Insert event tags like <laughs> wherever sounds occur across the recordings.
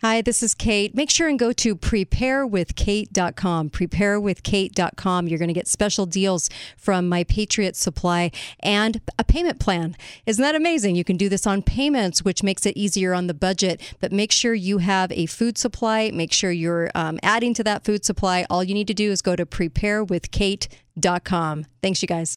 Hi, this is Kate. Make sure and go to preparewithkate.com. Preparewithkate.com. You're going to get special deals from My Patriot Supply and a payment plan. Isn't that amazing? You can do this on payments, which makes it easier on the budget. But make sure you have a food supply. Make sure you're um, adding to that food supply. All you need to do is go to preparewithkate.com. Thanks, you guys.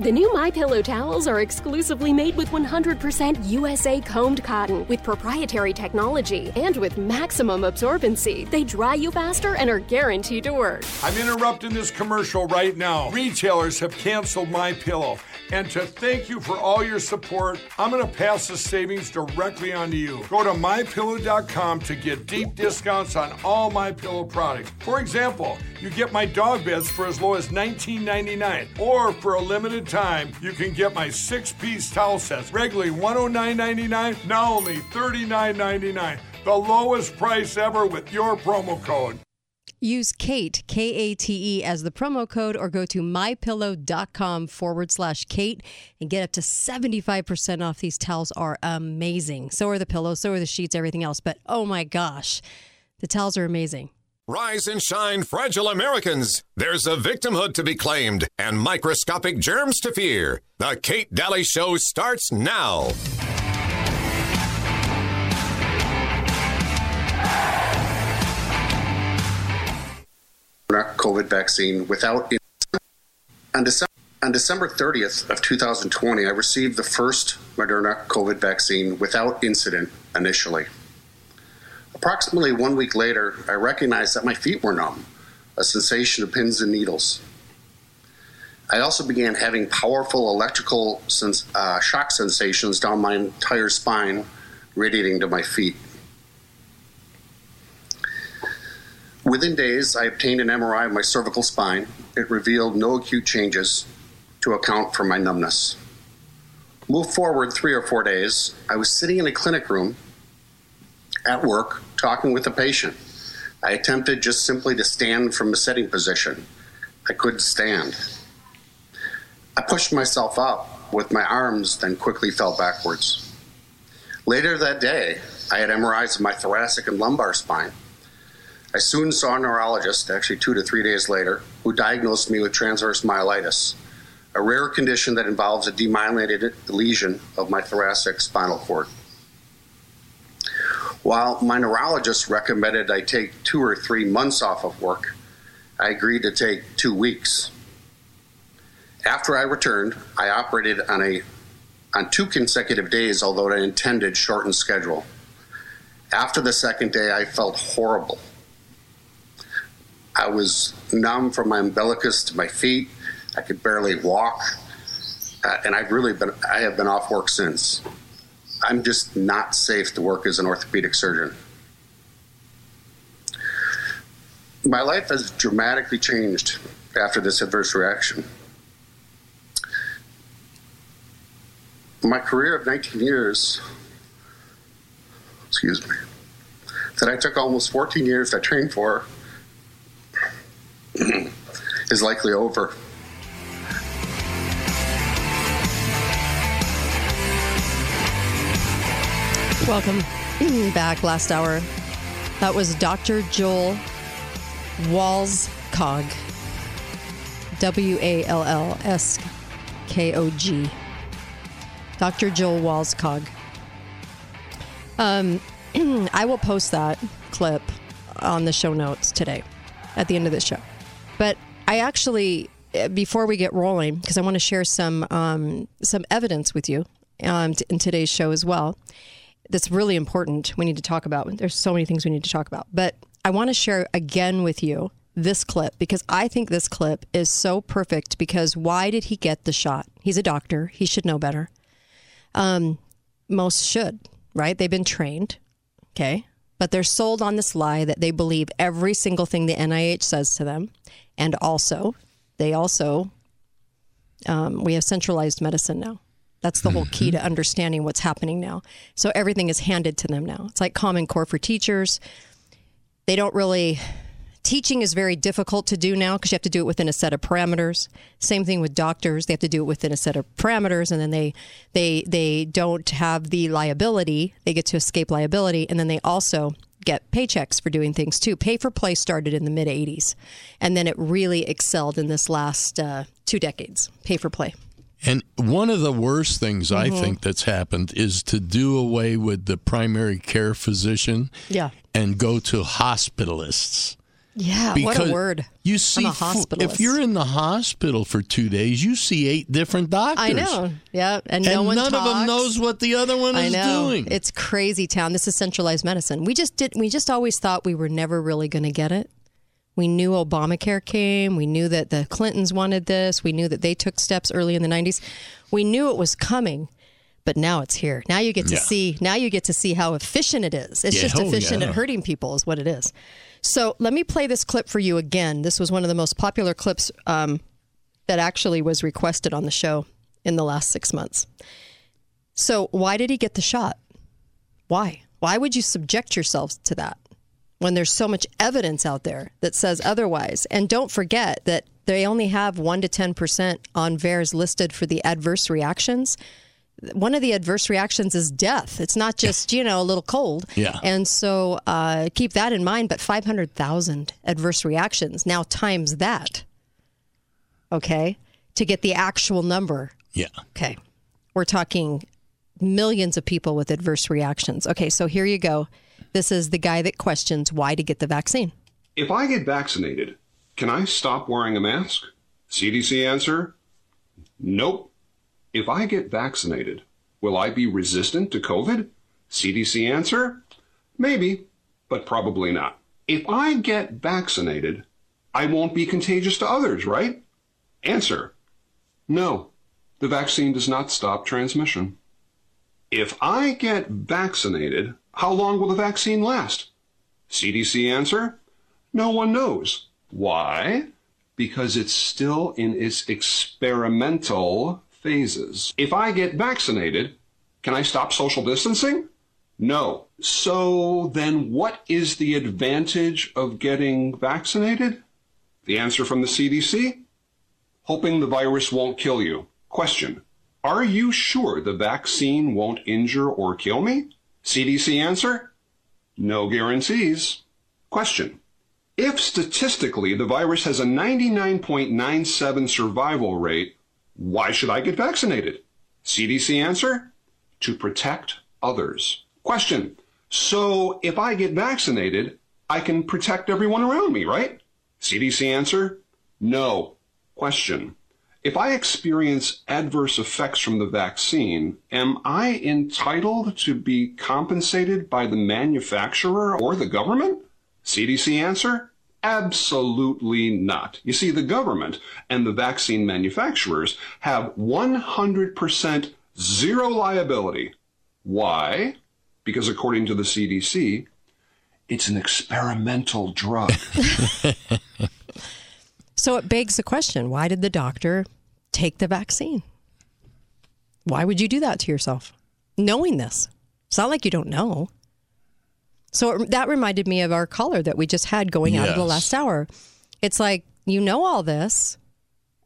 The new My Pillow towels are exclusively made with 100% USA combed cotton with proprietary technology and with maximum absorbency. They dry you faster and are guaranteed to work. I'm interrupting this commercial right now. Retailers have canceled My Pillow. And to thank you for all your support, I'm going to pass the savings directly on to you. Go to mypillow.com to get deep discounts on all My Pillow products. For example, you get my dog beds for as low as $19.99, or for a limited time, you can get my six-piece towel sets, regularly $109.99, now only $39.99. The lowest price ever with your promo code. Use Kate, K A T E, as the promo code or go to mypillow.com forward slash Kate and get up to 75% off. These towels are amazing. So are the pillows, so are the sheets, everything else. But oh my gosh, the towels are amazing. Rise and shine, fragile Americans. There's a victimhood to be claimed and microscopic germs to fear. The Kate Dalley Show starts now. COVID vaccine without. On December, on December 30th of 2020, I received the first Moderna COVID vaccine without incident initially. Approximately one week later, I recognized that my feet were numb, a sensation of pins and needles. I also began having powerful electrical sens- uh, shock sensations down my entire spine, radiating to my feet. Within days, I obtained an MRI of my cervical spine. It revealed no acute changes to account for my numbness. Move forward three or four days, I was sitting in a clinic room at work talking with a patient. I attempted just simply to stand from a sitting position. I couldn't stand. I pushed myself up with my arms, then quickly fell backwards. Later that day, I had MRIs of my thoracic and lumbar spine. I soon saw a neurologist, actually two to three days later, who diagnosed me with transverse myelitis, a rare condition that involves a demyelinated lesion of my thoracic spinal cord. While my neurologist recommended I take two or three months off of work, I agreed to take two weeks. After I returned, I operated on a on two consecutive days, although I intended shortened schedule. After the second day, I felt horrible. I was numb from my umbilicus to my feet. I could barely walk, uh, and I've really been I have been off work since. I'm just not safe to work as an orthopedic surgeon. My life has dramatically changed after this adverse reaction. My career of 19 years, excuse me, that I took almost 14 years to train for, <clears throat> is likely over. Welcome back. Last hour. That was Dr. Joel Wallskog. W A L L S K O G. Dr. Joel Wallskog. Um, <clears throat> I will post that clip on the show notes today at the end of the show. But I actually, before we get rolling, because I want to share some um, some evidence with you um, in today's show as well that's really important we need to talk about. There's so many things we need to talk about. But I want to share again with you this clip because I think this clip is so perfect because why did he get the shot? He's a doctor. He should know better. Um, most should, right? They've been trained. Okay. But they're sold on this lie that they believe every single thing the NIH says to them. And also, they also, um, we have centralized medicine now That's the whole key to understanding what's happening now. So everything is handed to them now. It's like Common Core for teachers. They don't really teaching is very difficult to do now because you have to do it within a set of parameters. Same thing with doctors; they have to do it within a set of parameters, and then they they they don't have the liability. They get to escape liability, and then they also get paychecks for doing things too. Pay for play started in the mid '80s, and then it really excelled in this last uh, two decades. Pay for play. And one of the worst things I Mm-hmm. think that's happened is to do away with the primary care physician Yeah. and go to hospitalists. Yeah, what a word. You see, I'm a hospitalist. if you're in the hospital for two days, you see eight different doctors. I know. Yeah, and, And no one none of them knows what the other one I is know. doing. It's crazy town. This is centralized medicine. We just did we just always thought we were never really going to get it. We knew Obamacare came. We knew that the Clintons wanted this. We knew that they took steps early in the 90s. We knew it was coming. But now it's here. Now you get to Yeah. see now you get to see how efficient it is. It's Yeah, just efficient yeah. at hurting people is what it is. So let me play this clip for you again. This was one of the most popular clips um, that actually was requested on the show in the last six months. So, why did he get the shot? Why? Why would you subject yourselves to that when there's so much evidence out there that says otherwise? And don't forget that they only have 1 to 10% on VAERS listed for the adverse reactions. One of the adverse reactions is death. It's not just, you know, a little cold. Yeah. And so uh, keep that in mind. But 500,000 adverse reactions. Now times that. Okay. To get the actual number yeah. Okay. We're talking millions of people with adverse reactions. Okay, so here you go. This is the guy that questions why to get the vaccine. If I get vaccinated, can I stop wearing a mask? CDC answer Nope. If I get vaccinated, will I be resistant to COVID? CDC answer Maybe, but probably not. If I get vaccinated, I won't be contagious to others, right? Answer No. The vaccine does not stop transmission. If I get vaccinated, how long will the vaccine last? CDC answer No one knows. Why? Because it's still in its experimental phases. If I get vaccinated, can I stop social distancing? No. So then what is the advantage of getting vaccinated? The answer from the CDC? Hoping the virus won't kill you. Question. Are you sure the vaccine won't injure or kill me? CDC answer? No guarantees. Question. If statistically the virus has a 99.97 survival rate, why should I get vaccinated? CDC answer? To protect others. Question. So if I get vaccinated, I can protect everyone around me, right? CDC answer? No. Question. If I experience adverse effects from the vaccine, am I entitled to be compensated by the manufacturer or the government? CDC answer? Absolutely not. You see, the government and the vaccine manufacturers have 100% zero liability. Why? Because according to the CDC, it's an experimental drug. <laughs> So it begs the question why did the doctor take the vaccine? Why would you do that to yourself? Knowing this. It's not like you don't know. So it, that reminded me of our caller that we just had going out of the last hour. It's like, you know all this,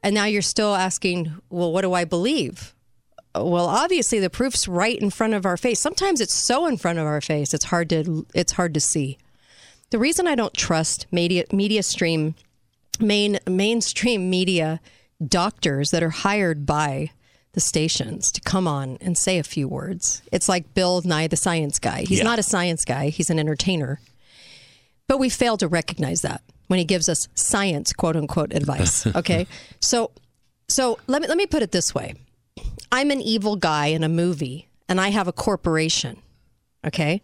and now you're still asking, well, what do I believe? Well, obviously the proof's right in front of our face. Sometimes it's so in front of our face, it's hard to it's hard to see. The reason I don't trust media media stream main mainstream media doctors that are hired by the stations to come on and say a few words. It's like Bill Nye the science guy. He's Yeah. not a science guy, he's an entertainer. But we fail to recognize that when he gives us science quote unquote advice. <laughs> Okay? so so let me let me put it this way. I'm an evil guy in a movie and I have a corporation. Okay?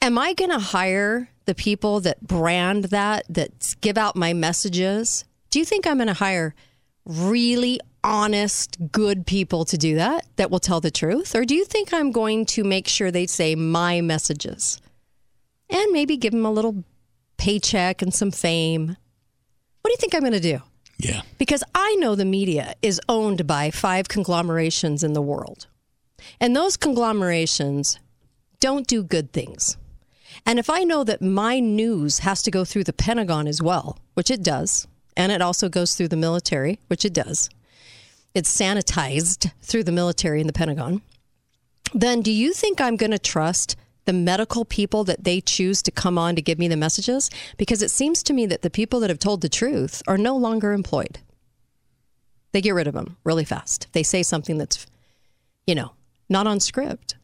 Am I going to hire the people that brand that, that give out my messages? Do you think I'm going to hire really honest, good people to do that, that will tell the truth? Or do you think I'm going to make sure they say my messages and maybe give them a little paycheck and some fame? What do you think I'm going to do? Yeah. Because I know the media is owned by five conglomerations in the world. And those conglomerations don't do good things. And if I know that my news has to go through the Pentagon as well, which it does, and it also goes through the military, which it does, it's sanitized through the military and the Pentagon, then do you think I'm going to trust the medical people that they choose to come on to give me the messages? Because it seems to me that the people that have told the truth are no longer employed. They get rid of them really fast. They say something that's, you know, not on script.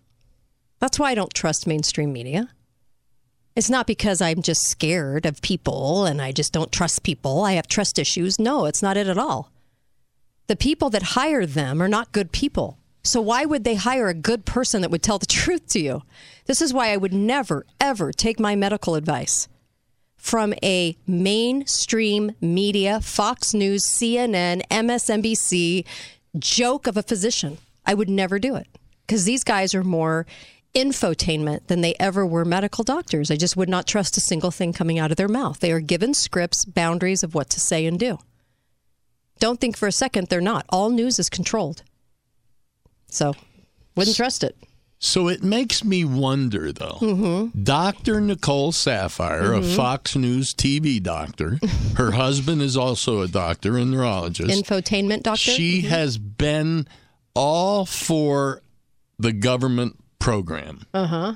That's why I don't trust mainstream media. It's not because I'm just scared of people and I just don't trust people. I have trust issues. No, it's not it at all. The people that hire them are not good people. So why would they hire a good person that would tell the <laughs> truth to you? This is why I would never, ever take my medical advice from a mainstream media, Fox News, CNN, MSNBC joke of a physician. I would never do it because these guys are more infotainment than they ever were medical doctors. I just would not trust a single thing coming out of their mouth. They are given scripts, boundaries of what to say and do. Don't think for a second they're not. All news is controlled. So, wouldn't trust it. So it makes me wonder, though. Mm-hmm. Dr. Nicole Saphier, a Fox News TV doctor, <laughs> her husband is also a doctor and neurologist. Infotainment doctor. She has been all for the government program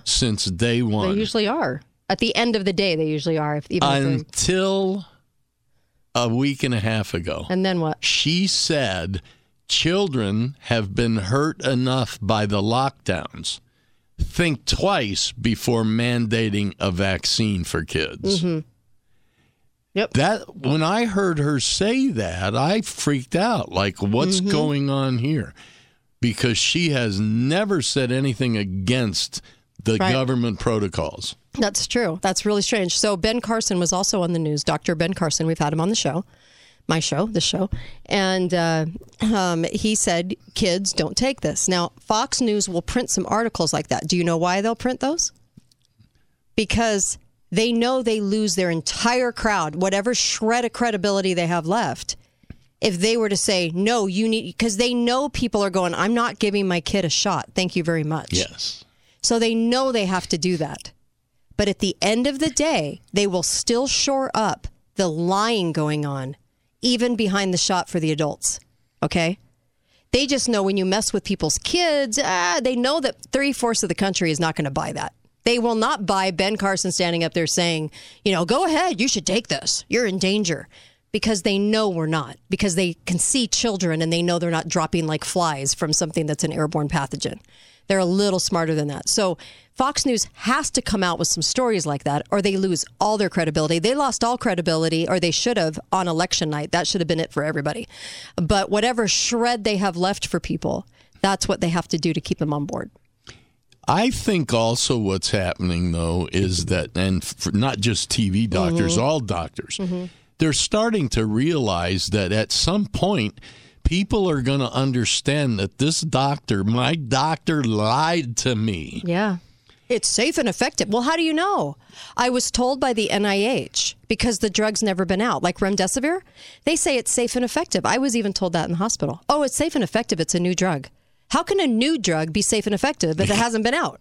since day Uh-huh. They one usually are. At the end of the day, they usually are. If, even until a week and a half ago. and then what? She said children have been hurt enough by the lockdowns. Think twice before mandating a vaccine for kids. Mm-hmm. Yep. That when I heard her say that, I freaked out. Like, what's Mm-hmm. going on here? Because she has never said anything against the Right. government protocols. That's true. That's really strange. So Ben Carson was also on the news. Dr. Ben Carson, we've had him on the show, my show, the show, and uh, um, he said, "Kids, don't take this." Now, Fox News will print some articles like that. Do you know why they'll print those? Because they know they lose their entire crowd, whatever shred of credibility they have left. If they were to say, no, you need, because they know people are going, I'm not giving my kid a shot. Thank you very much. Yes. So they know they have to do that. But at the end of the day, they will still shore up the lying going on, even behind the shot for the adults. Okay? They just know when you mess with people's kids, ah, they know that three fourths of the country is not going to buy that. They will not buy Ben Carson standing up there saying, you know, go ahead, you should take this. You're in danger. Because they know we're not, because they can see children and they know they're not dropping like flies from something that's an airborne pathogen. They're a little smarter than that. So Fox News has to come out with some stories like that, or they lose all their credibility. They lost all credibility, or they should have on election night. That should have been it for everybody. But whatever shred they have left for people, that's what they have to do to keep them on board. I think also what's happening though is that, and not just TV doctors, Mm-hmm. all doctors, they're starting to realize that at some point, people are going to understand that this doctor, my doctor, lied to me. Yeah. It's safe and effective. Well, how do you know? I was told by the NIH because the drug's never been out, like remdesivir. They say it's safe and effective. I was even told that in the hospital. Oh, it's safe and effective. It's a new drug. How can a new drug be safe and effective if it hasn't been out?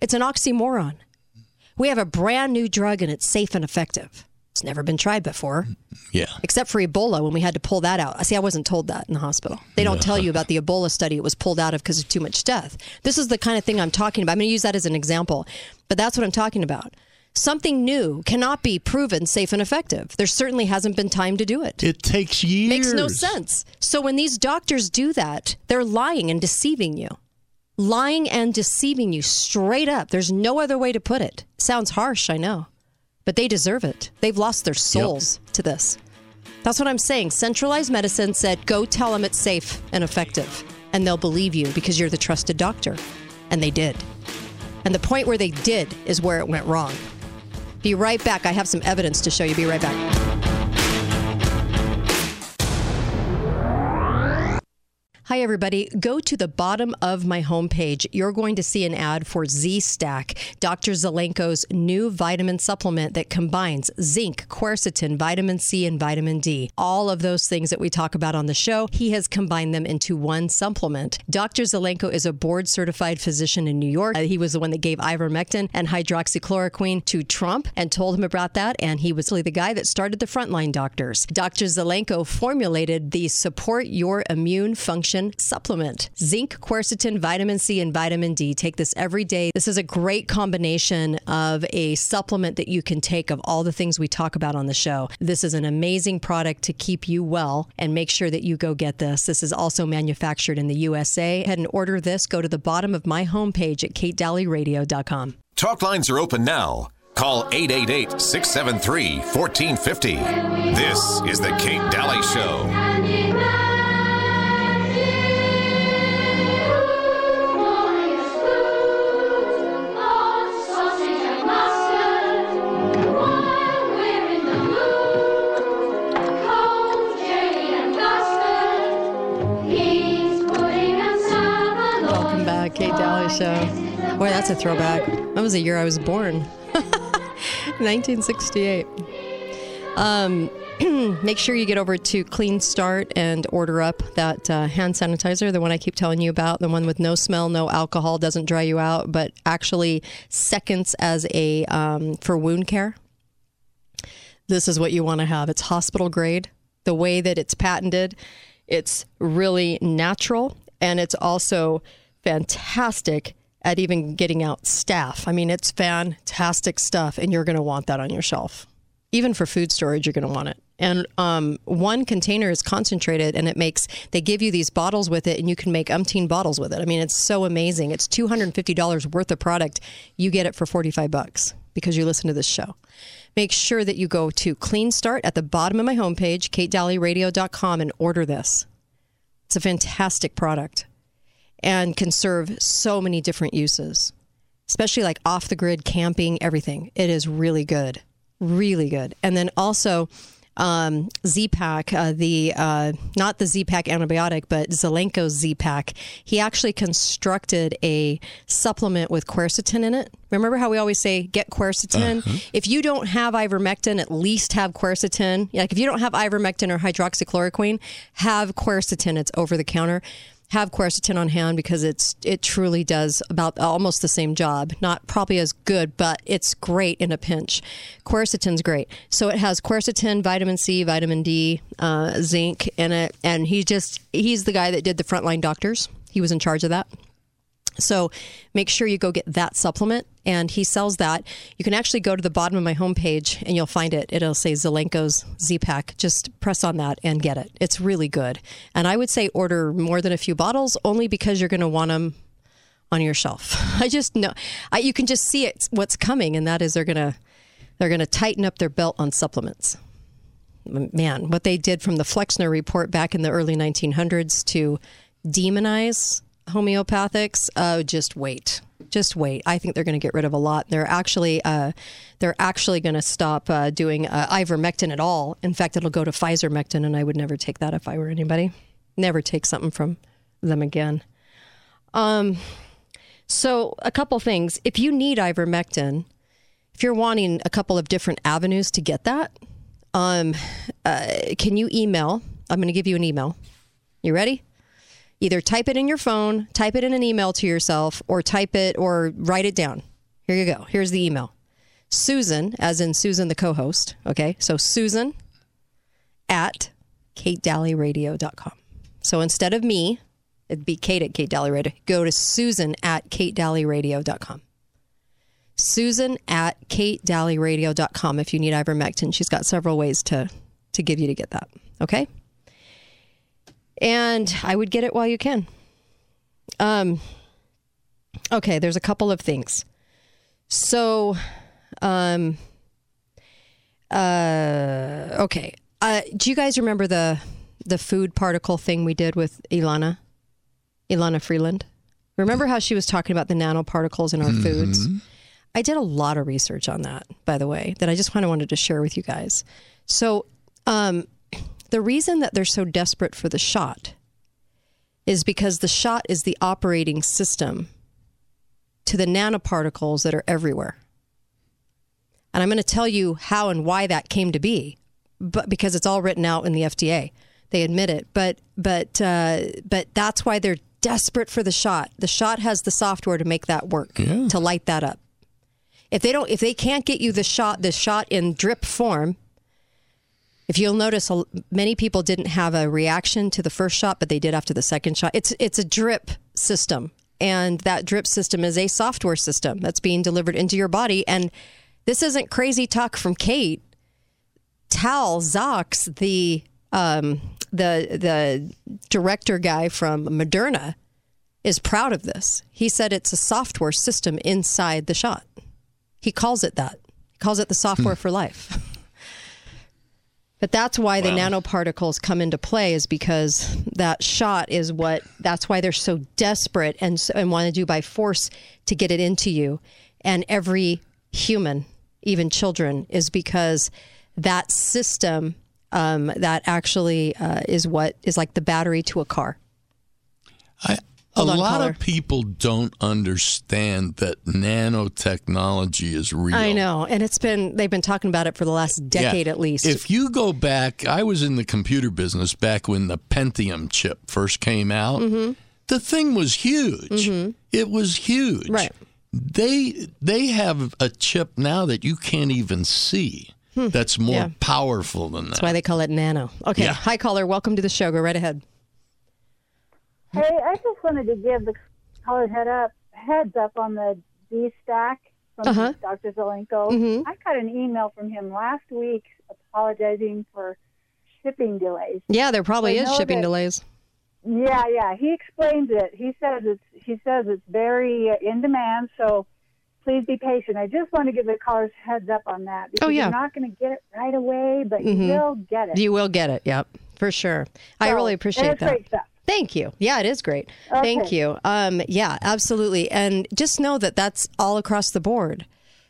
It's an oxymoron. We have a brand new drug and it's safe and effective. It's never been tried before, mm-hmm. Yeah. except for Ebola when we had to pull that out. See, I wasn't told that in the hospital. They don't tell you about the <laughs> Ebola study it was pulled out of because of too much death. This is the kind of thing I'm talking about. I'm going to use that as an example, but that's what I'm talking about. Something new cannot be proven safe and effective. There certainly hasn't been time to do it. It takes years. Makes no sense. So when these doctors do that, they're lying and deceiving you. Lying and deceiving you straight up. There's no other way to put it. Sounds harsh, I know. But they deserve it. They've lost their souls to this. That's what I'm saying. Centralized medicine said, go tell them it's safe and effective, and they'll believe you because you're the trusted doctor. And they did. And the point where they did is where it went wrong. Be right back. I have some evidence to show you. Be right back. Hi, everybody. Go to the bottom of my homepage. You're going to see an ad for Z Stack, Dr. Zelenko's new vitamin supplement that combines zinc, quercetin, vitamin C, and vitamin D. All of those things that we talk about on the show, he has combined them into one supplement. Dr. Zelenko is a board certified physician in New York. Uh, he was the one that gave ivermectin and hydroxychloroquine to Trump and told him about that. And he was really the guy that started the frontline doctors. Dr. Zelenko formulated the Support Your Immune Function supplement. Zinc, quercetin, vitamin C, and vitamin D. Take this every day. This is a great combination of a supplement that you can take of all the things we talk about on the show. This is an amazing product to keep you well and make sure that you go get this. This is also manufactured in the USA. Head and order this. Go to the bottom of my homepage at katedalleyradio.com. Talk lines are open now. Call 888 673 1450. This is The Kate Dalley Show. Show. Boy, that's a throwback. That was the year I was born. <laughs> 1968. Um, <clears throat> make sure you get over to Clean Start and order up that uh, hand sanitizer, the one I keep telling you about, the one with no smell, no alcohol, doesn't dry you out, but actually seconds as a um, for wound care. This is what you want to have. It's hospital grade. The way that it's patented, it's really natural and it's also fantastic at even getting out staph. I mean, it's fantastic stuff, and you're going to want that on your shelf. Even for food storage, you're going to want it. And um, one container is concentrated, and it makes they give you these bottles with it, and you can make umpteen bottles with it. I mean, it's so amazing. It's two hundred and fifty dollars worth of product. You get it for forty five bucks because you listen to this show. Make sure that you go to Clean Start at the bottom of my homepage, katedalleyradio.com, and order this. It's a fantastic product and can serve so many different uses, especially like off the grid camping, everything. It is really good, really good. And then also, um, Z-Pak, uh, the uh, not the Z-Pak antibiotic, but Zelenko's Z-Pak. He actually constructed a supplement with quercetin in it. Remember how we always say get quercetin? If you don't have ivermectin, at least have quercetin. Like if you don't have ivermectin or hydroxychloroquine, have quercetin. It's over the counter have quercetin on hand because it's it truly does about almost the same job. Not probably as good, but it's great in a pinch. Quercetin's great. So it has quercetin, vitamin C, vitamin D, uh, zinc in it, and he just he's the guy that did the frontline doctors. He was in charge of that. So make sure you go get that supplement. And he sells that. You can actually go to the bottom of my homepage and you'll find it. It'll say Zelenko's Z Pack. Just press on that and get it. It's really good. And I would say order more than a few bottles only because you're going to want them on your shelf. <laughs> I just know I, you can just see it what's coming, and that is they're gonna they're gonna tighten up their belt on supplements. Man, what they did from the Flexner report back in the early 1900s to demonize homeopathics, uh, just wait, just wait. I think they're going to get rid of a lot. They're actually uh, they're actually going to stop uh, doing uh, ivermectin at all. In fact, it'll go to Pfizermectin, and I would never take that if I were anybody. Never take something from them again. Um, so a couple things. If you need ivermectin, if you're wanting a couple of different avenues to get that, um, uh, can you email? I'm going to give you an email. You ready? Either type it in your phone, type it in an email to yourself, or type it or write it down. Here you go. Here's the email Susan, as in Susan, the co host. Okay. So Susan at katedalleyradio.com. So instead of me, it'd be Kate at Kate. Go to Susan at katedalleyradio.com. Susan at katedalleyradio.com if you need ivermectin. She's got several ways to, to give you to get that. Okay. And I would get it while you can. Um, okay, there's a couple of things. So, um, uh, okay. Uh, do you guys remember the the food particle thing we did with Elana, Elana Freeland? Remember how she was talking about the nanoparticles in our foods? I did a lot of research on that, by the way, that I just kind of wanted to share with you guys. So, um, the reason that they're so desperate for the shot is because the shot is the operating system to the nanoparticles that are everywhere. And I'm going to tell you how and why that came to be, but because it's all written out in the FDA, they admit it. But but uh, but that's why they're desperate for the shot. The shot has the software to make that work to light that up. If they don't, if they can't get you the shot, the shot in drip form. If you'll notice, many people didn't have a reaction to the first shot, but they did after the second shot. It's it's a drip system, and that drip system is a software system that's being delivered into your body. And this isn't crazy talk from Kate. Tal Zaks, the um, the the director guy from Moderna, is proud of this. He said it's a software system inside the shot. He calls it that. He calls it the software for life. <laughs> But that's why the nanoparticles come into play is because that shot is what that's why they're so desperate and and want to do by force to get it into you. And every human even children is because that system um, that actually uh, is what is like the battery to a car. I, a on, lot caller. of people don't understand that nanotechnology is real. I know, and it's been they've been talking about it for the last decade Yeah. at least. If you go back, I was in the computer business back when the Pentium chip first came out. The thing was huge. It was huge. Mm-hmm. Right. They they have a chip now that you can't even see. That's more Hmm. Yeah. powerful than that. That's why they call it nano. Okay, Yeah. hi caller, welcome to the show. Go right ahead. Hey, I just wanted to give the caller head up heads up on the Z stack from Uh-huh. Dr. Zelenko. Mhm. I got an email from him last week apologizing for shipping delays. Yeah, there probably I is shipping that- delays. Yeah, yeah. He explains it. He says it's he says it's very uh, in demand. So please be patient. I just want to give the callers heads up on that because Oh, yeah. you're not going to get it right away, but Mhm. you will get it. You will get it. Yep, for sure. I really appreciate that. Great stuff. Thank you. Yeah, it is great. Thank you. Um, yeah, absolutely. And just know that that's all across the board.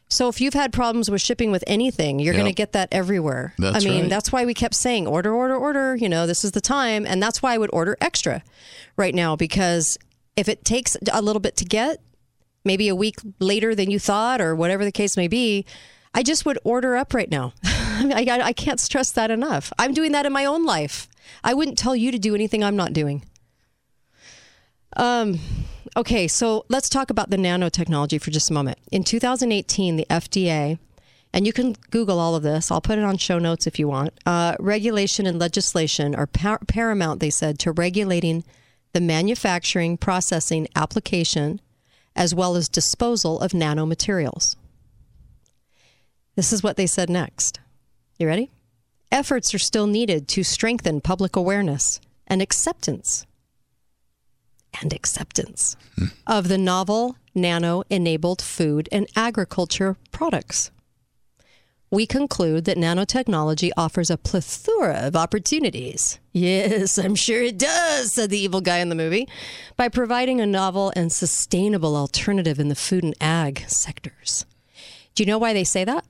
So if you've had problems with shipping with anything, you're Yep. going to get that everywhere. That's I mean, right. that's why we kept saying order, order, order. You know, this is the time, and that's why I would order extra right now because if it takes a little bit to get, maybe a week later than you thought, or whatever the case may be, I just would order up right now. <laughs> <laughs> I, I, can't stress that enough. I'm doing that in my own life. I wouldn't tell you to do anything I'm not doing. Um, okay, so let's talk about the nanotechnology for just a moment. In 2018, the FDA, and you can Google all of this, I'll put it on show notes if you want. Uh, regulation and legislation are par- paramount, they said, to regulating the manufacturing, processing, application, as well as disposal of nanomaterials. This is what they said next. You ready? Efforts are still needed to strengthen public awareness and acceptance and acceptance hmm. of the novel nano enabled food and agriculture products. We conclude that nanotechnology offers a plethora of opportunities. Yes, I'm sure it does, said the evil guy in the movie, by providing a novel and sustainable alternative in the food and ag sectors. Do you know why they say that?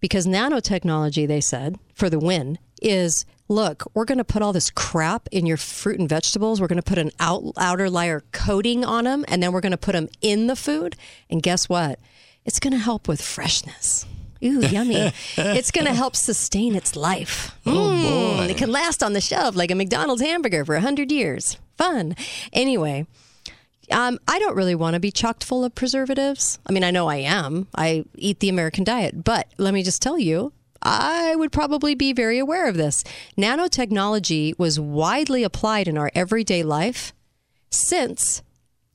Because nanotechnology, they said, for the win, is look, we're going to put all this crap in your fruit and vegetables. We're going to put an out, outer layer coating on them, and then we're going to put them in the food. And guess what? It's going to help with freshness. Ooh, yummy. <laughs> it's going to help sustain its life. Oh, Mm, boy. It can last on the shelf like a McDonald's hamburger for 100 years. Fun. Anyway, um, I don't really want to be chocked full of preservatives. I mean, I know I am. I eat the American diet, but let me just tell you, I would probably be very aware of this. Nanotechnology was widely applied in our everyday life since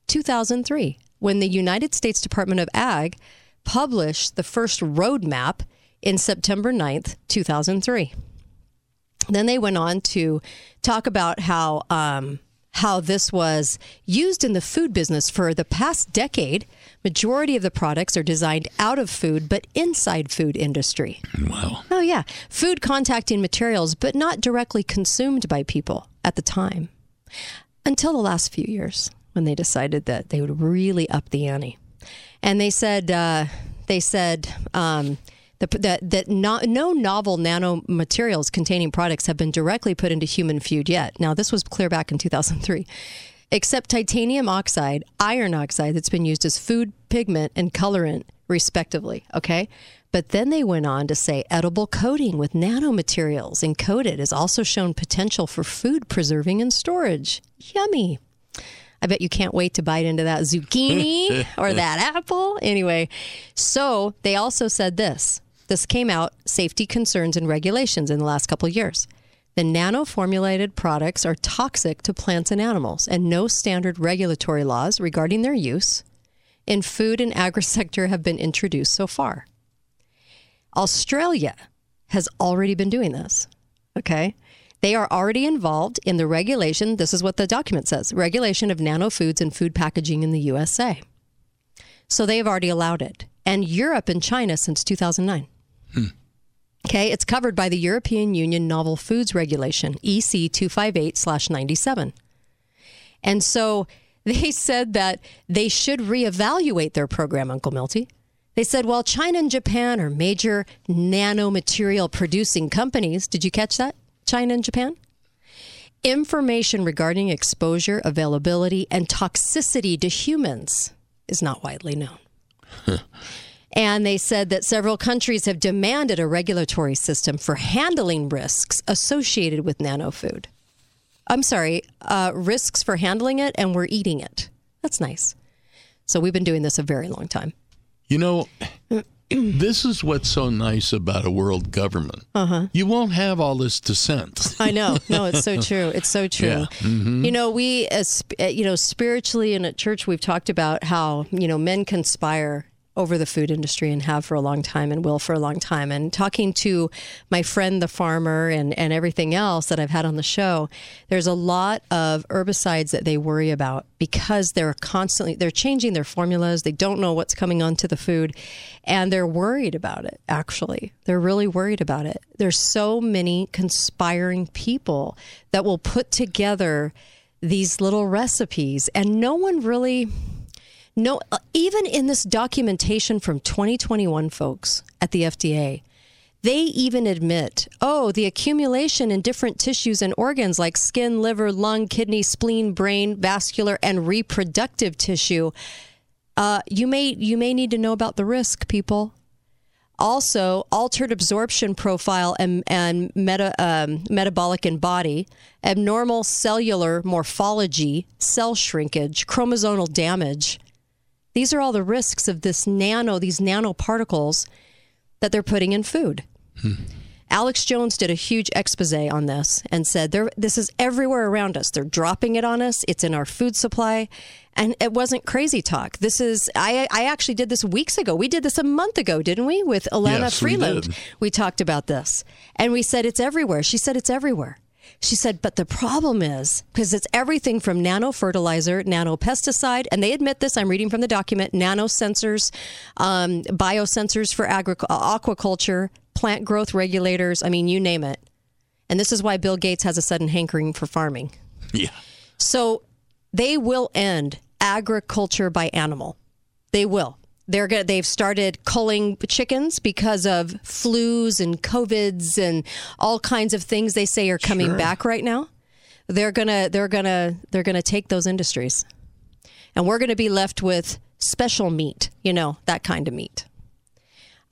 2003, when the United States Department of Ag published the first roadmap in September 9th, 2003 then they went on to talk about how um, how this was used in the food business for the past decade. Majority of the products are designed out of food, but inside food industry. Wow. Oh yeah, food contacting materials, but not directly consumed by people at the time. Until the last few years, when they decided that they would really up the ante, and they said uh, they said um, The, that that not, no novel nanomaterials containing products have been directly put into human food yet. Now, this was clear back in 2003, except titanium oxide, iron oxide that's been used as food pigment and colorant, respectively. Okay. But then they went on to say edible coating with nanomaterials encoded has also shown potential for food preserving and storage. Yummy. I bet you can't wait to bite into that zucchini <laughs> or that apple. Anyway, so they also said this. This came out safety concerns and regulations in the last couple years. The nano formulated products are toxic to plants and animals, and no standard regulatory laws regarding their use in food and agri sector have been introduced so far. Australia has already been doing this. Okay. They are already involved in the regulation. This is what the document says regulation of nano foods and food packaging in the USA. So they have already allowed it. And Europe and China since 2009. Okay, it's covered by the European Union Novel Foods Regulation, EC 258 97. And so <laughs> they said that they should reevaluate their program, Uncle Milty. They said, well, China and Japan are major nanomaterial producing companies. Did you catch that? China and Japan? Information regarding exposure, availability, and toxicity to humans is not widely known. And they said that several countries have demanded a regulatory system for handling risks associated with nano food. I'm sorry, uh, risks for handling it, and we're eating it. That's nice. So we've been doing this a very long time. You know, <clears throat> this is what's so nice about a world government. Uh-huh. You won't have all this dissent. <laughs> I know. No, it's so <laughs> true. It's so true. Yeah. Mhm. You know, we, as uh, you know, spiritually and at church, we've talked about how you know men conspire over the food industry and have for a long time and will for a long time. And talking to my friend, the farmer, and and everything else that I've had on the show, there's a lot of herbicides that they worry about because they're constantly they're changing their formulas. They don't know what's coming onto the food, and they're worried about it. Actually, they're really worried about it. There's so many conspiring people that will put together these little recipes, and no one really. No, uh, even in this documentation from 2021, folks, at the FDA, they even admit, oh, the accumulation in different tissues and organs like skin, liver, lung, kidney, spleen, brain, vascular, and reproductive tissue. Uh, you may you may need to know about the risk, people. Also, altered absorption profile and, and meta, um, metabolic in body, abnormal cellular morphology, cell shrinkage, chromosomal damage. These are all the risks of this nano, these nanoparticles that they're putting in food. Hmm. Alex Jones did a huge expose on this and said this is everywhere around us. They're dropping it on us. It's in our food supply. And it wasn't crazy talk. This is I I actually did this weeks ago. We did this a month ago, didn't we? With Elana Yes, we Freeland. did. we talked about this. And we said it's everywhere. She said it's everywhere. She said, but the problem is because it's everything from nano fertilizer, nano pesticide, and they admit this. I'm reading from the document: nano sensors, um, biosensors for aquaculture, plant growth regulators. I mean, you name it. And this is why Bill Gates has a sudden hankering for farming. Yeah. So they will end agriculture by animal. They will. They're gonna, they've started culling chickens because of flus and covids and all kinds of things they say are coming Sure. back right now. They're gonna they're gonna they're gonna take those industries, and we're gonna be left with special meat. You know that kind of meat.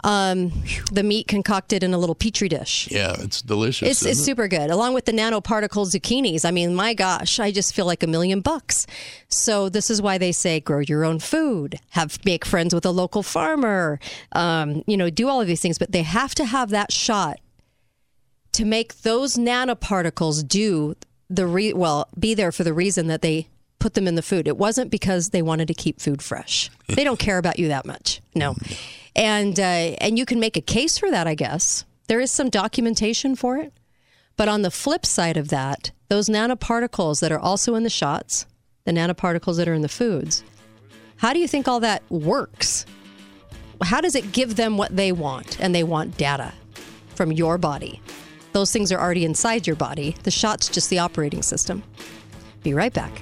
Um, the meat concocted in a little petri dish. Yeah, it's delicious. It's, it's it? super good, along with the nanoparticle zucchinis. I mean, my gosh, I just feel like a million bucks. So this is why they say grow your own food, have make friends with a local farmer, um, you know, do all of these things. But they have to have that shot to make those nanoparticles do the re- well, be there for the reason that they put them in the food. It wasn't because they wanted to keep food fresh. <laughs> They don't care about you that much. No. And uh, and you can make a case for that, I guess. There is some documentation for it. But on the flip side of that, those nanoparticles that are also in the shots, the nanoparticles that are in the foods, how do you think all that works? How does it give them what they want? And they want data from your body. Those things are already inside your body. The shot's just the operating system. Be right back.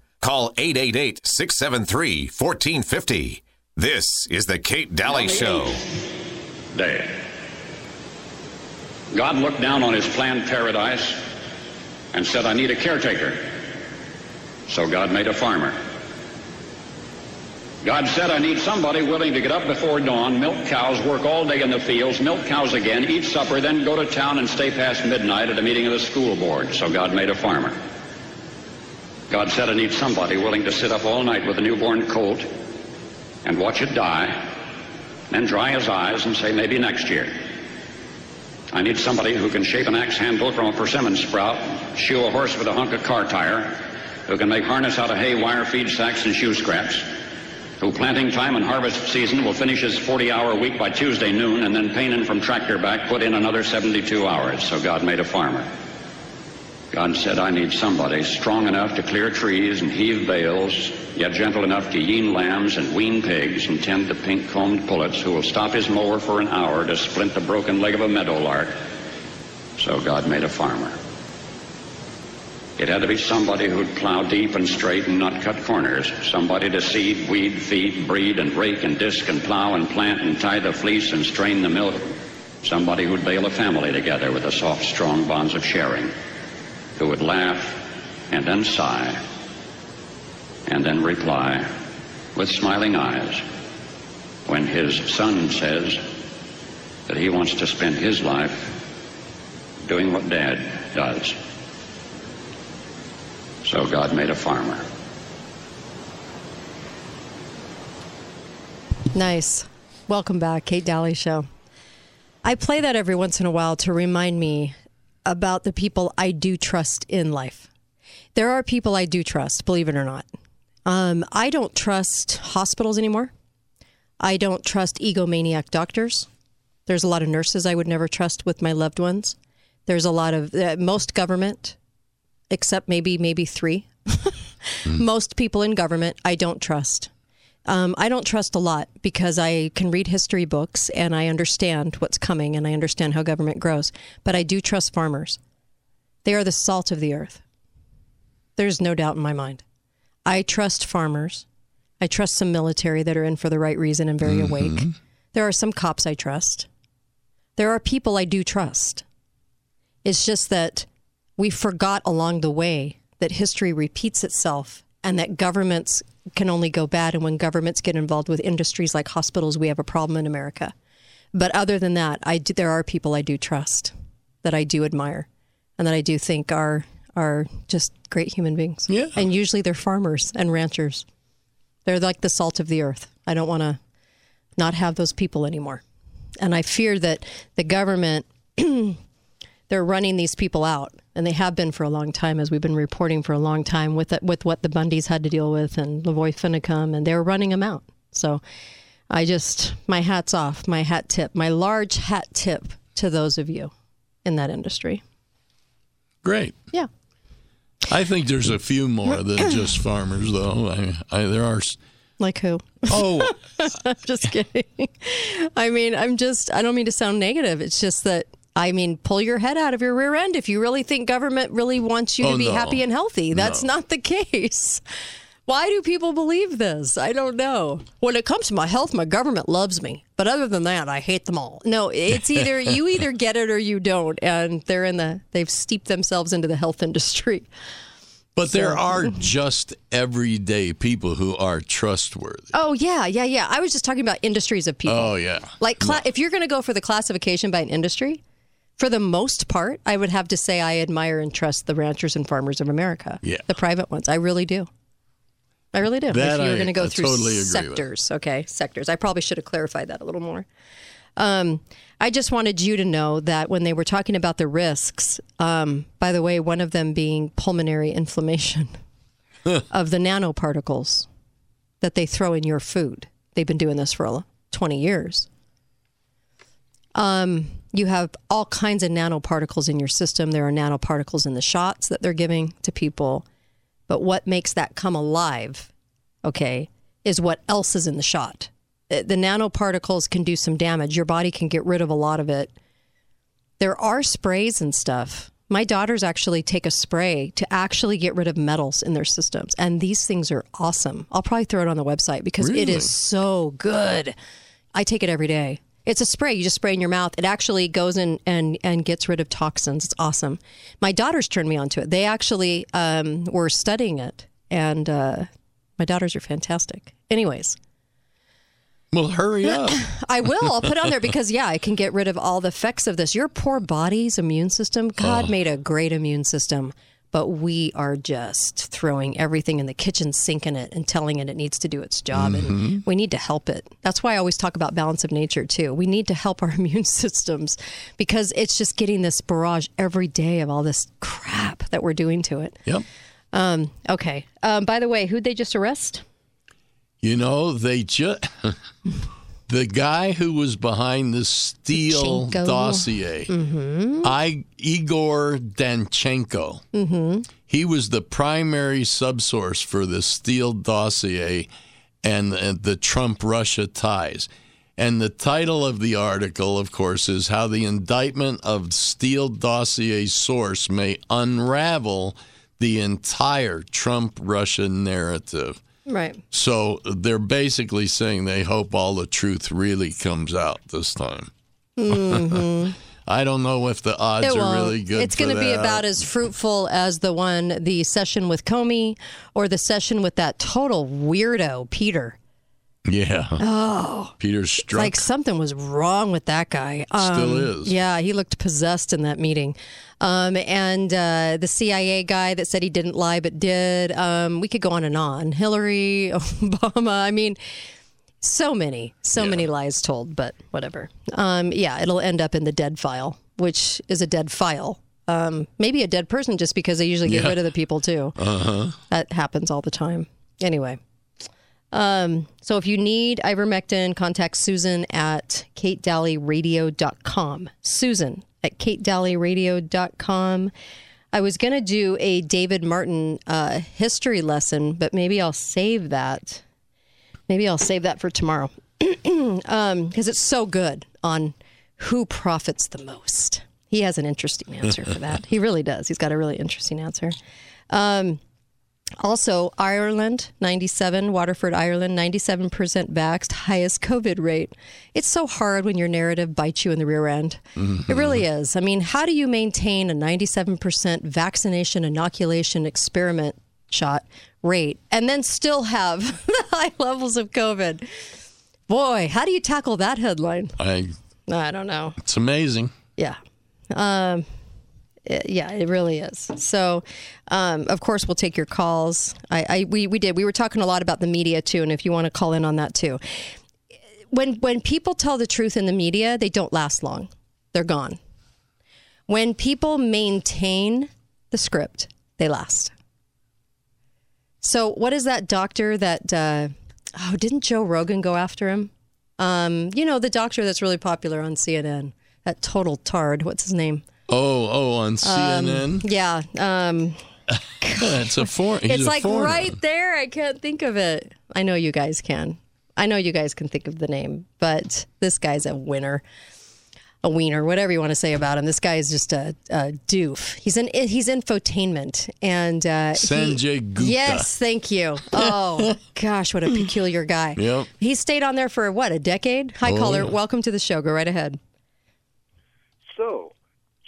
Call 888 673 1450. This is The Kate Dalley Show. Day. God looked down on his planned paradise and said, I need a caretaker. So God made a farmer. God said, I need somebody willing to get up before dawn, milk cows, work all day in the fields, milk cows again, eat supper, then go to town and stay past midnight at a meeting of the school board. So God made a farmer. God said, I need somebody willing to sit up all night with a newborn colt and watch it die, then dry his eyes and say, maybe next year. I need somebody who can shape an axe handle from a persimmon sprout, shoe a horse with a hunk of car tire, who can make harness out of hay, wire, feed sacks, and shoe scraps, who planting time and harvest season will finish his 40-hour week by Tuesday noon, and then painin from tractor back put in another 72 hours. So God made a farmer. God said, I need somebody strong enough to clear trees and heave bales, yet gentle enough to yean lambs and wean pigs and tend the pink-combed pullets who will stop his mower for an hour to splint the broken leg of a meadowlark. So God made a farmer. It had to be somebody who'd plow deep and straight and not cut corners. Somebody to seed, weed, feed, breed, and rake and disc and plow and plant and tie the fleece and strain the milk. Somebody who'd bale a family together with the soft, strong bonds of sharing who would laugh and then sigh and then reply with smiling eyes when his son says that he wants to spend his life doing what dad does. So God made a farmer. Nice. Welcome back, Kate Dalley Show. I play that every once in a while to remind me about the people I do trust in life. There are people I do trust, believe it or not. Um, I don't trust hospitals anymore. I don't trust egomaniac doctors. There's a lot of nurses I would never trust with my loved ones. There's a lot of uh, most government, except maybe maybe three. mm. <laughs> Most people in government I don't trust. Um, I don't trust a lot because I can read history books and I understand what's coming and I understand how government grows. But I do trust farmers. They are the salt of the earth. There's no doubt in my mind. I trust farmers. I trust some military that are in for the right reason and very mm-hmm. awake. There are some cops I trust. There are people I do trust. It's just that we forgot along the way that history repeats itself and that governments can only go bad. And when governments get involved with industries like hospitals, we have a problem in America. But other than that, I do, there are people I do trust that I do admire and that I do think are are just great human beings. Yeah. And usually they're farmers and ranchers. They're like the salt of the earth. I don't want to not have those people anymore. And I fear that the government <clears throat> they're running these people out and they have been for a long time, as we've been reporting for a long time with it, with what the Bundys had to deal with and Lavoy Finicum, and they're running them out. So I just my hats off, my hat tip, my large hat tip to those of you in that industry. Great. Yeah. I think there's a few more than <clears throat> just farmers, though. I, I, there are Like who? Oh, <laughs> I'm just kidding. I mean, I'm just, I don't mean to sound negative. It's just that, I mean, pull your head out of your rear end if you really think government really wants you Oh, to be no. happy and healthy. That's No. not the <laughs> case. Why do people believe this? I don't know. When it comes to my health, my government loves me. But other than that, I hate them all. No, it's either <laughs> you either get it or you don't. And they're in the, they've steeped themselves into the health <laughs> industry. but there are just everyday people who are trustworthy. Oh, yeah, yeah, yeah. I was just talking about industries of people. Oh, yeah. Like, cla- if you're going to go for the classification by an industry, for the most part, I would have to say I admire and trust the ranchers and farmers of America. Yeah. The private ones. I really do. I really do. That if you were going to go I through totally sectors, okay, sectors. I probably should have clarified that a little more. Um, I just wanted you to know that when they were talking about the risks, um, by the way, one of them being pulmonary inflammation <laughs> of the nanoparticles that they throw in your food. They've been doing this for 20 years. Um, you have all kinds of nanoparticles in your system. There are nanoparticles in the shots that they're giving to people. But what makes that come alive, okay, is what else is in the shot. The nanoparticles can do some damage. Your body can get rid of a lot of it. There are sprays and stuff. My daughters actually take a spray to actually get rid of metals in their systems. And these things are awesome. I'll probably throw it on the website because it Really? is so good. I take it every day. It's a spray. You just spray in your mouth. It actually goes in and, and gets rid of toxins. It's awesome. My daughters turned me onto it. They actually um, were studying it. And uh, my daughters are fantastic. Anyways, Well, hurry up. <clears throat> I will. I'll put it on there because yeah, I can get rid of all the effects of this. Your poor body's immune system. God made a great immune system, but we are just throwing everything in the kitchen sink in it and telling it it needs to do its job, and we need to help it. That's why I always talk about balance of nature too. We need to help our <laughs> immune systems because it's just getting this barrage every day of all this crap that we're doing to it. yep. Um, okay. Um, by the way, who'd they just arrest? You know, they just. <laughs> The guy who was behind the Steele dossier, Mm-hmm. I Igor Danchenko. Mm-hmm. He was the primary subsource for the Steele dossier and the, the Trump Russia ties. And the title of the article, of course, is How the Indictment of Steele Dossier Source May Unravel the Entire Trump Russia Narrative. Right. So they're basically saying they hope all the truth really comes out this time. <laughs> I don't know if the odds Mm-hmm. It are won't. really good. It's going to be about as fruitful as the one, the session with Comey, or the session with that total weirdo Peter. Yeah. Oh. Peter Strzok. like something was wrong with that guy. Um, Still is. Yeah, he looked possessed in that meeting. Um, and uh, the CIA guy that said he didn't lie but did. Um, we could go on and on. Hillary, <laughs> Obama. I mean, so many, so many lies told, but whatever. Um, yeah, it'll end up in the dead file, which is a dead file. Um, maybe a dead person just because they usually get Yeah. rid of the people too. Uh huh. That happens all the time. Anyway. Um, so if you need ivermectin, contact Susan at katedalleyradio.com. Susan at katedalleyradio.com. I was going to do a David Martin uh, history lesson, but maybe I'll save that. Maybe I'll save that for tomorrow <clears throat> because it's so good on who profits the most. He has an interesting answer for that. He really does. He's got a really interesting answer. Um, also, Ireland, 97, Waterford, Ireland, 97% vaxxed, highest COVID rate. It's so hard when your narrative bites you in the rear end. It really is. I mean, how do you maintain a 97% vaccination inoculation experiment shot rate and then still have <laughs> the high levels of COVID? Boy, how do you tackle that headline? I, I don't know. it's amazing. Yeah. Um, yeah, it really is. So, um, of course, we'll take your calls. I, I we, we did. We were talking a lot about the media too, and if you want to call in on that too, when when people tell the truth in the media, they don't last long. They're gone. When people maintain the script, they last. So, what is that doctor that? Uh, oh, didn't Joe Rogan go after him? Um, you know, the doctor that's really popular on CNN. That total tard. What's his name? Oh, oh, on CNN. Yeah. Um, <laughs> it's a foreign. it's like right there. I can't think of it. I know you guys can. I know you guys can think of the name, but this guy's a winner, a wiener, whatever you want to say about him. This guy is just a, a doof. He's in he's infotainment and uh, he- Sanjay Gupta. Yes, thank you. Oh <laughs> gosh, what a peculiar guy. Yep. He stayed on there for what a decade. Hi, Oh, caller. yeah. Welcome to the show. Go right ahead. So,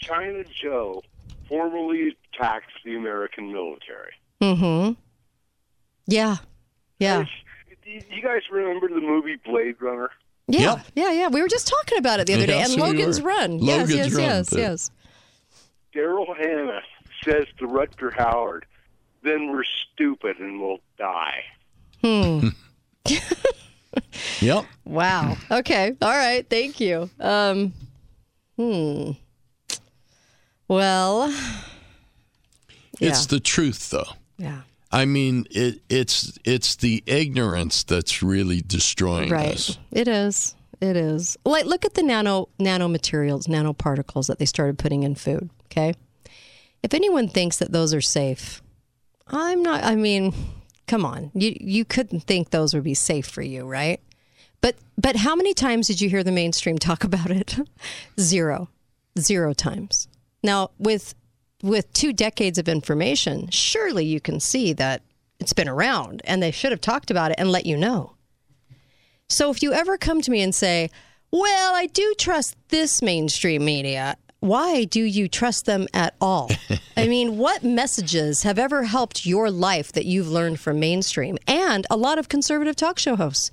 China Joe formally taxed the American military. Mm-hmm. Yeah. Yeah. You you guys remember the movie Blade Runner? Yeah, yeah, yeah. We were just talking about it the other day. Yes, and Logan's were. Run. Logan's yes, yes, Run, yes, too. yes. Daryl Hannah says to Rutger Hauer, "Then we're stupid and we'll die." Hmm. <laughs> <laughs> Yep. Wow. Okay. All right. Thank you. Um. Hmm. Well. It's the truth, though. Yeah. I mean, it, it's it's the ignorance that's really destroying Right. us. It is. It is. Like, look at the nano nanomaterials, nanoparticles that they started putting in food. Okay. If anyone thinks that those are safe, I'm not. I mean, come on. You you couldn't think those would be safe for you, right? But but how many times did you hear the mainstream talk <laughs> about it? Zero, zero times. Now with with two decades of information, surely you can see that it's been around, and they should have talked about it and let you know. So if you ever come to me and say, Well, I do trust this mainstream media, why do you trust them at all? <laughs> I mean, what messages have ever helped your life that you've learned from mainstream and a lot of conservative talk show hosts?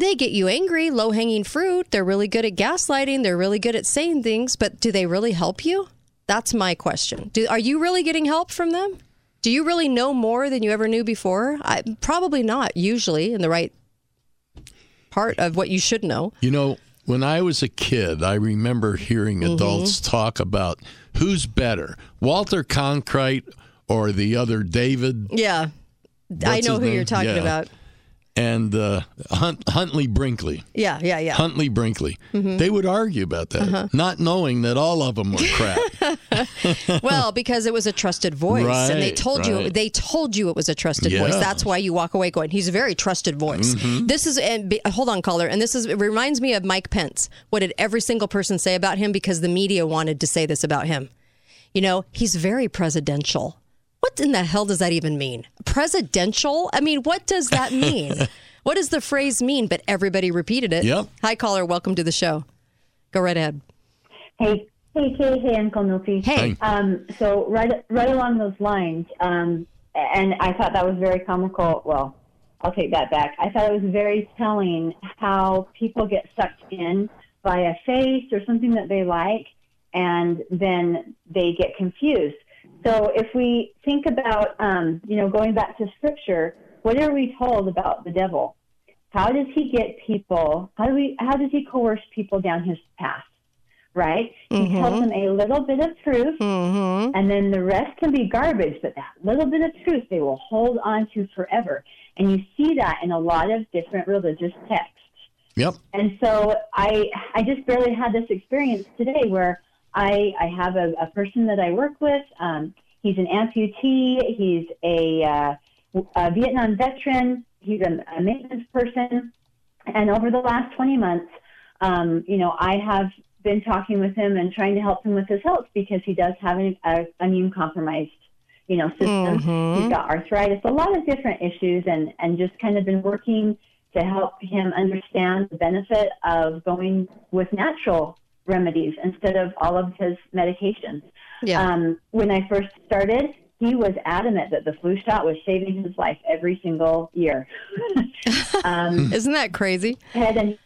They get you angry, low hanging fruit. They're really good at gaslighting. They're really good at saying things, but do they really help you? That's my question. Do, are you really getting help from them? Do you really know more than you ever knew before? I, probably not, usually, in the right part of what you should know. You know, when I was a kid, I remember hearing Mm-hmm. adults talk about who's better, Walter Cronkite or the other David. Yeah. I know who name? you're talking Yeah. about. And uh, Hunt, Huntley Brinkley. Yeah, yeah, yeah. Huntley Brinkley. Mhm. They would argue about that, Uh-huh. not knowing that all of them were crap. <laughs> well, because it was a trusted voice, and they Right, told you they told you it was a trusted voice. That's why you walk away going, "He's a very trusted voice." Mhm. This is and be, hold on, caller, and this is it reminds me of Mike Pence. What did every single person say about him? Because the media wanted to say this about him. You know, he's very presidential. What in the hell does that even mean? Presidential? I mean, what does that <laughs> mean? what does the phrase mean? But everybody repeated it. Yep. Hi, caller. Welcome to the show. Go right ahead. Hey, hey, Kay, hey, Uncle Milty. Hey. Um, so right, right along those lines, um, and I thought that was very comical. Well, I'll take that back. I thought it was very telling how people get sucked in by a face or something that they like, and then they get confused. So if we think about, um, you know, going back to scripture, what are we told about the devil? How does he get people? How do we? How does he coerce people down his path? Right? He tells them a little bit of truth, and then the rest can be garbage. But that little bit of truth they will hold on to forever. And you see that in a lot of different religious texts. Yep. And so I I just barely had this experience today where I I have a, a person that I work with. Um, he's an amputee. He's a, uh, a Vietnam veteran. He's a, a maintenance person. And over the last 20 months, um, you know, I have been talking with him and trying to help him with his health because he does have an immune compromised, you know, system. Mhm. He's got arthritis, a lot of different issues, and and just kind of been working to help him understand the benefit of going with natural remedies instead of all of his medications. Yeah. Um, when I first started, he was adamant that the flu shot was saving his life every single year. <laughs> um, Isn't that crazy? And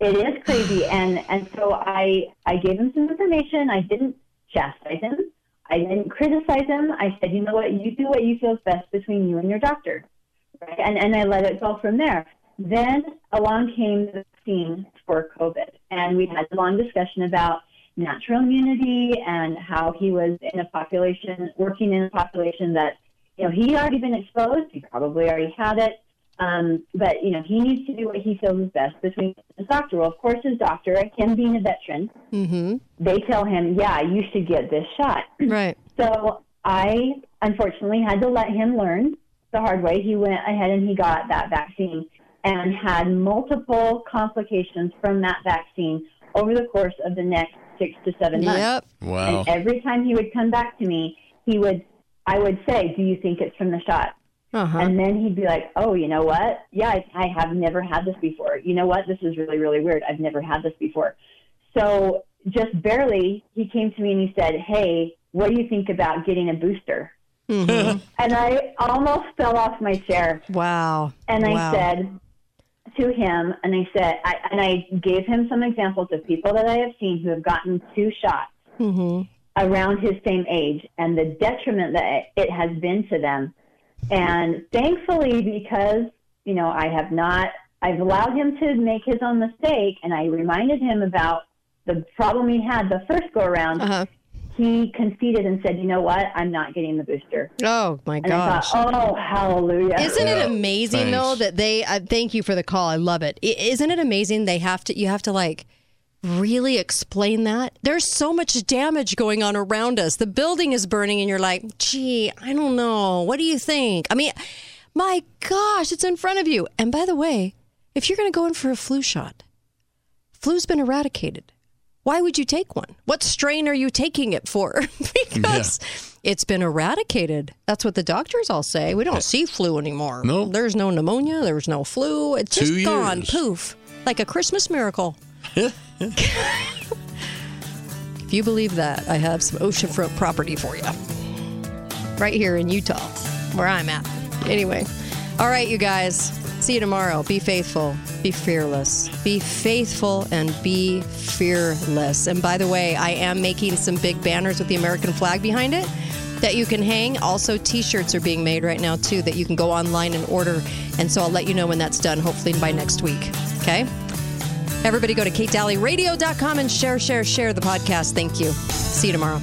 it is crazy, and and so I I gave him some information. I didn't chastise him. I didn't criticize him. I said, you know what, you do what you feel is best between you and your doctor, right? And and I let it go from there. Then along came the vaccine for COVID, and we had a long discussion about natural immunity and how he was in a population working in a population that you know he'd already been exposed. He probably already had it. Um, but you know, he needs to do what he feels is best between his doctor. Well, of course, his doctor, him being a veteran, Mm-hmm. they tell him, "Yeah, you should get this shot." <clears throat> Right. So I unfortunately had to let him learn the hard way. He went ahead and he got that vaccine and had multiple complications from that vaccine over the course of the next six to seven months. Yep. Wow. And every time he would come back to me, he would, I would say, "Do you think it's from the shot?" Uh-huh. And then he'd be like, "Oh, you know what? Yeah, I, I have never had this before. You know what? This is really, really weird. I've never had this before." So just barely, he came to me and he said, "Hey, what do you think about getting a booster?" Mm-hmm. And I almost fell off my chair. Wow. And I Wow. said to him, and I said, I, and I gave him some examples of people that I have seen who have gotten two shots Mm-hmm. around his same age and the detriment that it has been to them. And thankfully, because, you know, I have not, I've allowed him to make his own mistake and I reminded him about the problem he had the first go around. Uh-huh. He conceded and said, you know what? I'm not getting the booster. Oh my And gosh. I thought, oh, hallelujah. Isn't it amazing though that they? Uh, thank you for the call. I love it. I- Isn't it amazing? They have to. You have to like really explain that. There's so much damage going on around us. The building is burning, and you're like, gee, I don't know. What do you think? I mean, my gosh, it's in front of you. And by the way, if you're going to go in for a flu shot, flu's been eradicated. Why would you take one? What strain are you taking it for? <laughs> because it's been eradicated. That's what the doctors all say. We don't see flu anymore. No. There's no pneumonia. There's no flu. It's just Two gone. Poof. Like a Christmas miracle. <laughs> if you believe that, I have some oceanfront property for you. Right here in Utah, where I'm at. Anyway. All right, you guys. See you tomorrow. Be faithful. Be fearless. Be faithful and be fearless. And by the way, I am making some big banners with the American flag behind it that you can hang. Also, t shirts are being made right now, too, that you can go online and order. And so I'll let you know when that's done, hopefully by next week. Okay? Everybody go to katedalleyradio.com and share, share, share the podcast. Thank you. See you tomorrow.